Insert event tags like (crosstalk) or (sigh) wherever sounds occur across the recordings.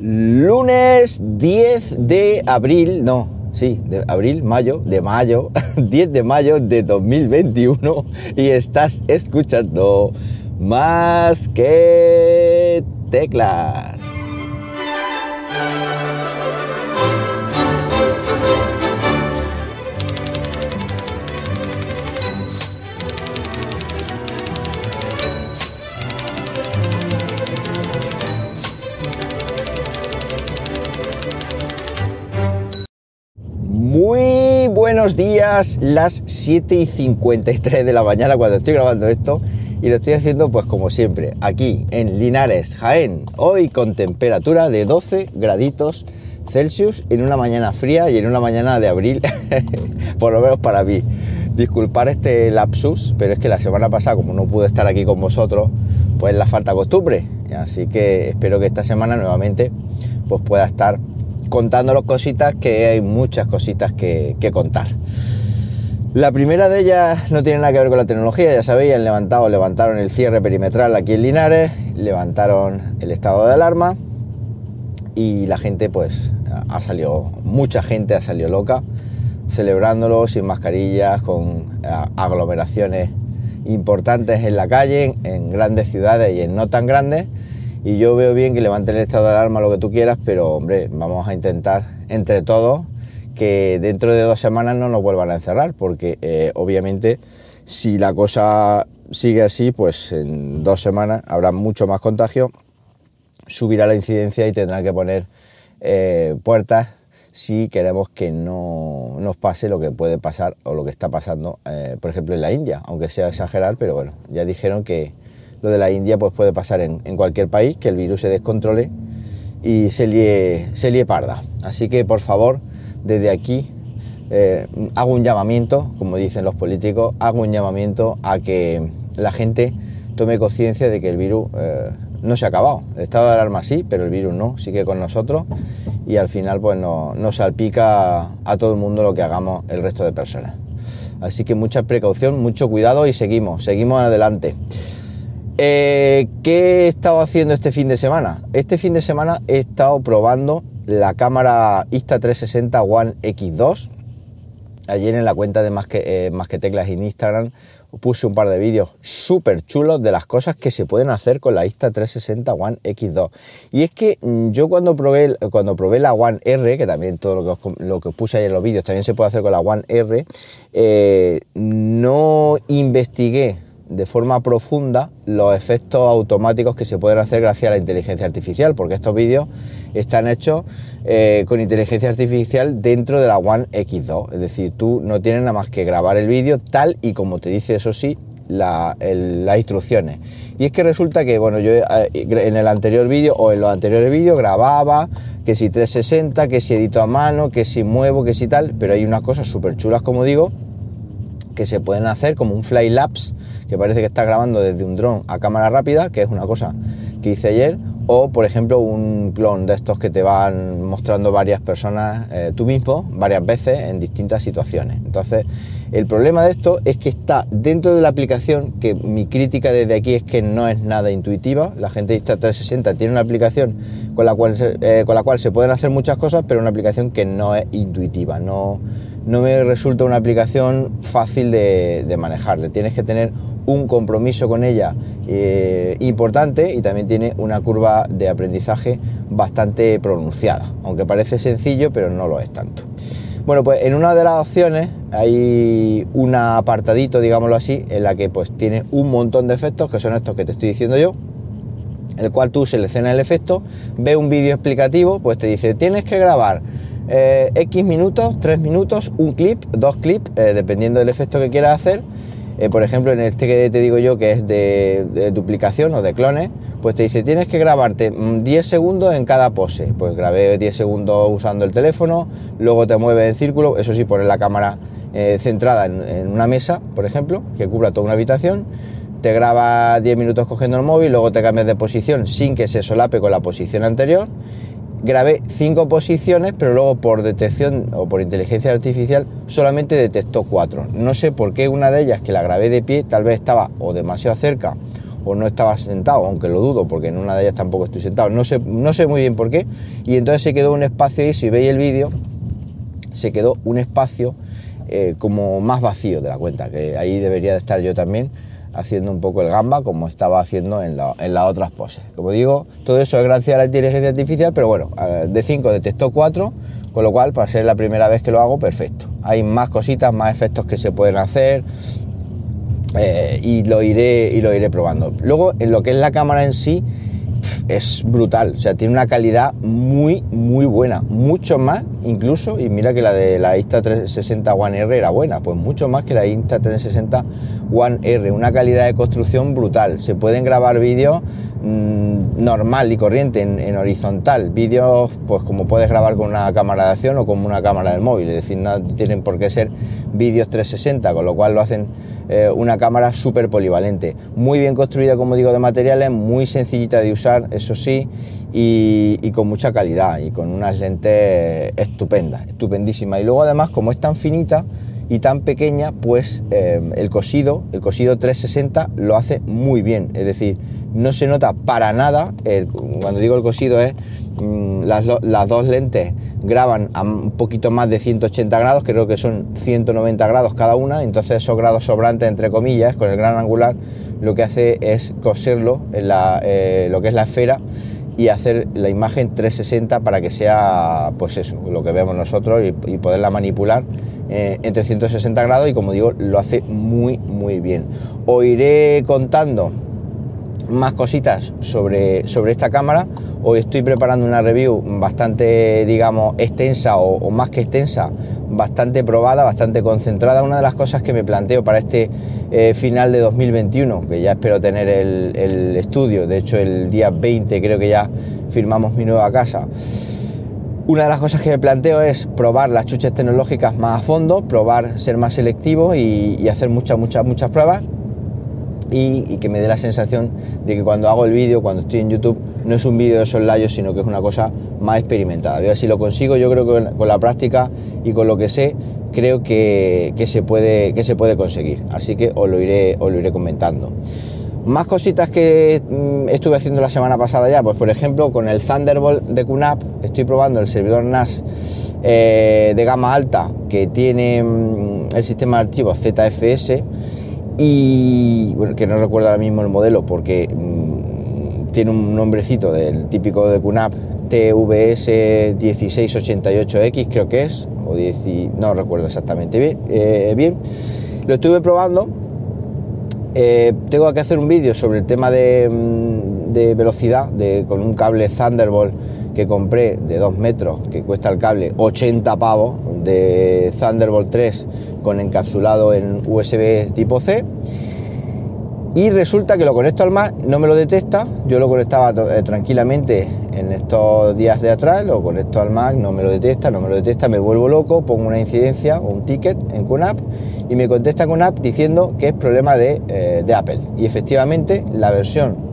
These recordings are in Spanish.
Lunes 10 de abril, no, sí, de abril, mayo, de mayo, (laughs) 10 de mayo de 2021 y estás escuchando más que teclas. Días, las 7 y 53 de la mañana cuando estoy grabando esto y lo estoy haciendo pues como siempre, aquí en Linares, Jaén, hoy con temperatura de 12 graditos Celsius en una mañana fría y en una mañana de abril, (laughs) por lo menos para mí. Disculpar este lapsus, pero es que la semana pasada como no pude estar aquí con vosotros, pues la falta costumbre, así que espero que esta semana nuevamente pues pueda estar contándolos cositas, que hay muchas cositas que, que, contar. La primera de ellas no tiene nada que ver con la tecnología, ya sabéis, han levantado, levantaron el cierre perimetral aquí en Linares, levantaron el estado de alarma y la gente pues ha salido, mucha gente ha salido loca, celebrándolo sin mascarillas, con aglomeraciones importantes en la calle, en grandes ciudades y en no tan grandes y yo veo bien que levanten el estado de alarma lo que tú quieras, pero hombre, vamos a intentar entre todos que dentro de dos semanas no nos vuelvan a encerrar, porque eh, obviamente si la cosa sigue así, pues en dos semanas habrá mucho más contagio, subirá la incidencia y tendrán que poner eh, puertas si queremos que no nos pase lo que puede pasar o lo que está pasando, eh, por ejemplo, en la India, aunque sea exagerar, pero bueno, ya dijeron que lo de la India pues puede pasar en, cualquier país, que el virus se descontrole y se lie, se lie parda. Así que por favor, desde aquí eh, hago un llamamiento, como dicen los políticos, hago un llamamiento a que la gente tome conciencia de que el virus eh, no se ha acabado. El estado de alarma sí, pero el virus no, sigue con nosotros y al final pues nos no salpica a todo el mundo lo que hagamos el resto de personas. Así que mucha precaución, mucho cuidado y seguimos, seguimos adelante. Eh, ¿Qué he estado haciendo este fin de semana? Este fin de semana he estado probando la cámara Insta360 One X2. Ayer en la cuenta de Más que, eh, Más que Teclas en Instagram puse un par de vídeos súper chulos de las cosas que se pueden hacer con la Insta360 One X2. Y es que mm, yo cuando probé, cuando probé la One R, que también todo lo que os, lo que puse ahí en los vídeos también se puede hacer con la One R, eh, no investigué de forma profunda los efectos automáticos que se pueden hacer gracias a la inteligencia artificial, porque estos vídeos están hechos eh, con inteligencia artificial dentro de la One X2. Es decir, tú no tienes nada más que grabar el vídeo tal y como te dice, eso sí, la, las instrucciones. Y es que resulta que, bueno, yo eh, en el anterior vídeo o en los anteriores vídeos grababa que si 360, que si edito a mano, que si muevo, que si tal, pero hay unas cosas súper chulas, como digo, que se pueden hacer como un fly lapse que parece que está grabando desde un dron a cámara rápida, que es una cosa que hice ayer, o por ejemplo un clon de estos que te van mostrando varias personas eh, tú mismo varias veces en distintas situaciones. Entonces, el problema de esto es que está dentro de la aplicación, que mi crítica desde aquí es que no es nada intuitiva. La gente de Insta360 tiene una aplicación con la cual se, eh, con la cual se pueden hacer muchas cosas, pero una aplicación que no es intuitiva, no, no me resulta una aplicación fácil de, manejar. Le tienes que tener un compromiso con ella eh, importante y también tiene una curva de aprendizaje bastante pronunciada, aunque parece sencillo, pero no lo es tanto. Bueno, pues en una de las opciones hay un apartadito, digámoslo así, en la que pues tiene un montón de efectos, que son estos que te estoy diciendo yo, el cual tú seleccionas el efecto, ve un vídeo explicativo, pues te dice, tienes que grabar eh, X minutos, 3 minutos, un clip, dos clips, eh, dependiendo del efecto que quieras hacer, eh, por ejemplo, en este que te digo yo, que es de, duplicación o de clones, pues te dice, tienes que grabarte 10 segundos en cada pose. Pues grabé 10 segundos usando el teléfono, luego te mueve en círculo, eso sí, pones la cámara eh, centrada en, en, una mesa, por ejemplo, que cubra toda una habitación, te graba 10 minutos cogiendo el móvil, luego te cambias de posición sin que se solape con la posición anterior grabé cinco posiciones, pero luego por detección o por inteligencia artificial solamente detectó cuatro. No sé por qué una de ellas que la grabé de pie tal vez estaba o demasiado cerca o no estaba sentado, aunque lo dudo, porque en una de ellas tampoco estoy sentado. No sé, no sé muy bien por qué. Y entonces se quedó un espacio ahí, si veis el vídeo, se quedó un espacio eh, como más vacío de la cuenta, que ahí debería de estar yo también haciendo un poco el gamba como estaba haciendo en, las otras poses. Como digo, todo eso es gracias a la inteligencia artificial, pero bueno, de 5 detectó 4, con lo cual para ser la primera vez que lo hago, perfecto. Hay más cositas, más efectos que se pueden hacer eh, y, lo iré, y lo iré probando. Luego, en lo que es la cámara en sí, es brutal, o sea, tiene una calidad muy, muy buena, mucho más incluso, y mira que la de la Insta360 One R era buena, pues mucho más que la Insta360 One R, una calidad de construcción brutal, se pueden grabar vídeos mm, normal y corriente en, horizontal, vídeos pues como puedes grabar con una cámara de acción o con una cámara del móvil, es decir, no tienen por qué ser vídeos 360, con lo cual lo hacen eh, una cámara súper polivalente, muy bien construida como digo de materiales, muy sencillita de usar, eso sí, y, con mucha calidad y con unas lentes estupendas, estupendísimas. Y luego además como es tan finita y tan pequeña, pues eh, el cosido, el cosido 360 lo hace muy bien, es decir, no se nota para nada, cuando digo el cosido es mm, las, las, dos lentes graban a un poquito más de 180 grados, creo que son 190 grados cada una, entonces esos grados sobrantes, entre comillas, con el gran angular, lo que hace es coserlo en la, eh, lo que es la esfera y hacer la imagen 360 para que sea, pues eso, lo que vemos nosotros y, poderla manipular eh, en 360 grados y como digo, lo hace muy, muy bien. Os iré contando más cositas sobre, sobre esta cámara. Hoy estoy preparando una review bastante, digamos, extensa o, más que extensa, bastante probada, bastante concentrada. Una de las cosas que me planteo para este eh, final de 2021, que ya espero tener el, estudio, de hecho el día 20 creo que ya firmamos mi nueva casa. Una de las cosas que me planteo es probar las chuches tecnológicas más a fondo, probar ser más selectivo y hacer muchas, muchas, muchas pruebas y, que me dé la sensación de que cuando hago el vídeo, cuando estoy en YouTube, no es un vídeo de soslayos, sino que es una cosa más experimentada. A ver si lo consigo, yo creo que con la práctica y con lo que sé, creo que, se, puede, que se puede conseguir. Así que os lo iré, os lo iré comentando. Más cositas que mm, estuve haciendo la semana pasada ya, pues por ejemplo con el Thunderbolt de QNAP estoy probando el servidor NAS eh, de gama alta que tiene mm, el sistema de archivos ZFS y bueno, que no recuerdo ahora mismo el modelo porque mm, tiene un nombrecito del típico de QNAP TVS 1688X creo que es, o no recuerdo exactamente bien, eh, bien. Lo estuve probando, eh, tengo que hacer un vídeo sobre el tema de, mm, de velocidad de, con un cable Thunderbolt que compré de 2 metros, que cuesta el cable 80 pavos, de Thunderbolt 3 con encapsulado en USB tipo C. Y resulta que lo conecto al Mac, no me lo detecta, yo lo conectaba eh, tranquilamente en estos días de atrás, lo conecto al Mac, no me lo detecta, no me lo detecta, me vuelvo loco, pongo una incidencia o un ticket en QNAP y me contesta QNAP diciendo que es problema de, eh, de Apple. Y efectivamente la versión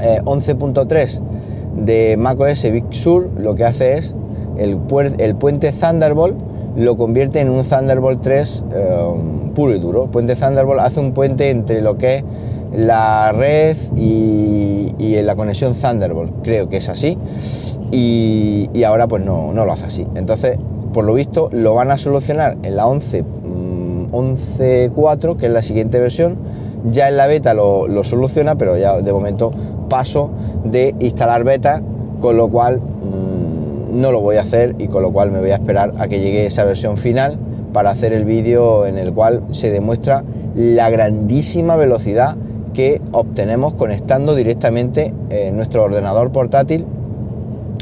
11.3 eh, de macOS Big Sur lo que hace es el, el puente Thunderbolt lo convierte en un Thunderbolt 3 um, puro y duro. puente Thunderbolt hace un puente entre lo que es la red y, la conexión Thunderbolt, creo que es así, y, ahora pues no, no, lo hace así. Entonces, por lo visto, lo van a solucionar en la 11, 11.4, mm, que es la siguiente versión. Ya en la beta lo, lo soluciona, pero ya de momento paso de instalar beta, con lo cual mm, no lo voy a hacer y con lo cual me voy a esperar a que llegue esa versión final para hacer el vídeo en el cual se demuestra la grandísima velocidad que obtenemos conectando directamente eh, nuestro ordenador portátil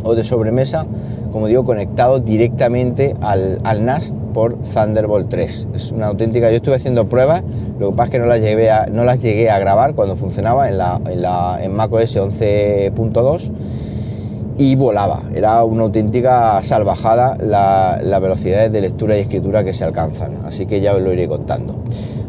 o de sobremesa, como digo, conectado directamente al, NAS por Thunderbolt 3. Es una auténtica, yo estuve haciendo pruebas, lo que pasa es que no las llegué a, no las llegué a grabar cuando funcionaba en, la, en, la, en macOS 11.2 y volaba. Era una auténtica salvajada las la velocidades de lectura y escritura que se alcanzan. Así que ya os lo iré contando.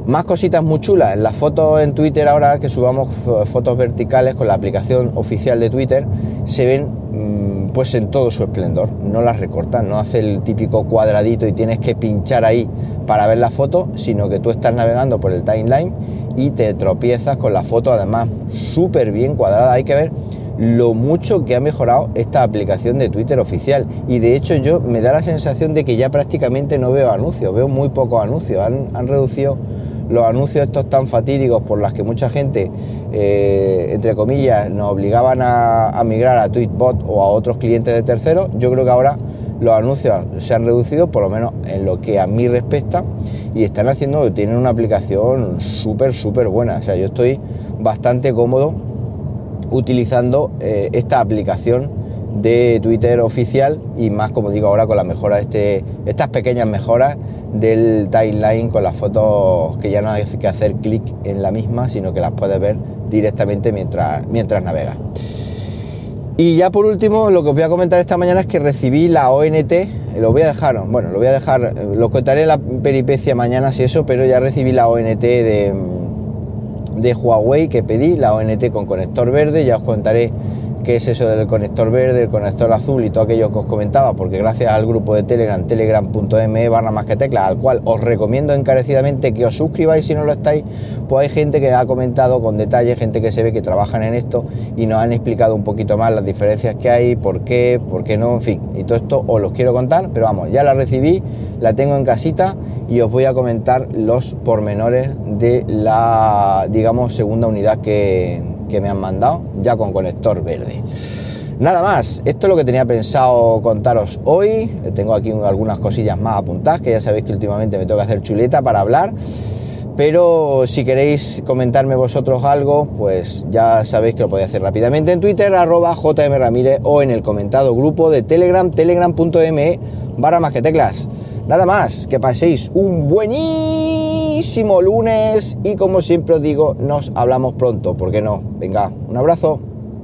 Más cositas muy chulas. Las fotos en Twitter ahora que subamos fotos verticales con la aplicación oficial de Twitter se ven mm, pues en todo su esplendor. No las recortan, no hace el típico cuadradito y tienes que pinchar ahí para ver la foto, sino que tú estás navegando por el timeline y te tropiezas con la foto además súper bien cuadrada. Hay que ver lo mucho que ha mejorado esta aplicación de Twitter oficial. Y de hecho yo me da la sensación de que ya prácticamente no veo anuncios, veo muy pocos anuncios. Han, reducido los anuncios estos tan fatídicos por las que mucha gente, eh, entre comillas, nos obligaban a, a, migrar a Tweetbot o a otros clientes de terceros. Yo creo que ahora los anuncios se han reducido, por lo menos en lo que a mí respecta, y están haciendo, tienen una aplicación súper, súper buena. O sea, yo estoy bastante cómodo utilizando eh, esta aplicación de Twitter oficial y más como digo ahora con la mejora este, estas pequeñas mejoras del timeline con las fotos que ya no hay que hacer clic en la misma sino que las puedes ver directamente mientras, mientras navegas. Y ya por último lo que os voy a comentar esta mañana es que recibí la ONT, lo voy a dejar, bueno, lo voy a dejar, lo contaré la peripecia mañana si eso, pero ya recibí la ONT de de Huawei que pedí, la ONT con conector verde, ya os contaré qué es eso del conector verde, el conector azul y todo aquello que os comentaba, porque gracias al grupo de Telegram, telegram.me barra más que tecla, al cual os recomiendo encarecidamente que os suscribáis si no lo estáis, pues hay gente que ha comentado con detalle, gente que se ve que trabajan en esto y nos han explicado un poquito más las diferencias que hay, por qué, por qué no, en fin, y todo esto os los quiero contar, pero vamos, ya la recibí, la tengo en casita y os voy a comentar los pormenores de la, digamos, segunda unidad que que me han mandado, ya con conector verde. Nada más, esto es lo que tenía pensado contaros hoy. Tengo aquí algunas cosillas más apuntadas, que ya sabéis que últimamente me tengo que hacer chuleta para hablar. Pero si queréis comentarme vosotros algo, pues ya sabéis que lo podéis hacer rápidamente en Twitter, arroba jmramírez o en el comentado grupo de Telegram, telegram.me barra más que teclas. Nada más, que paséis un lunes y como siempre os digo, nos hablamos pronto, ¿por qué no? Venga, un abrazo.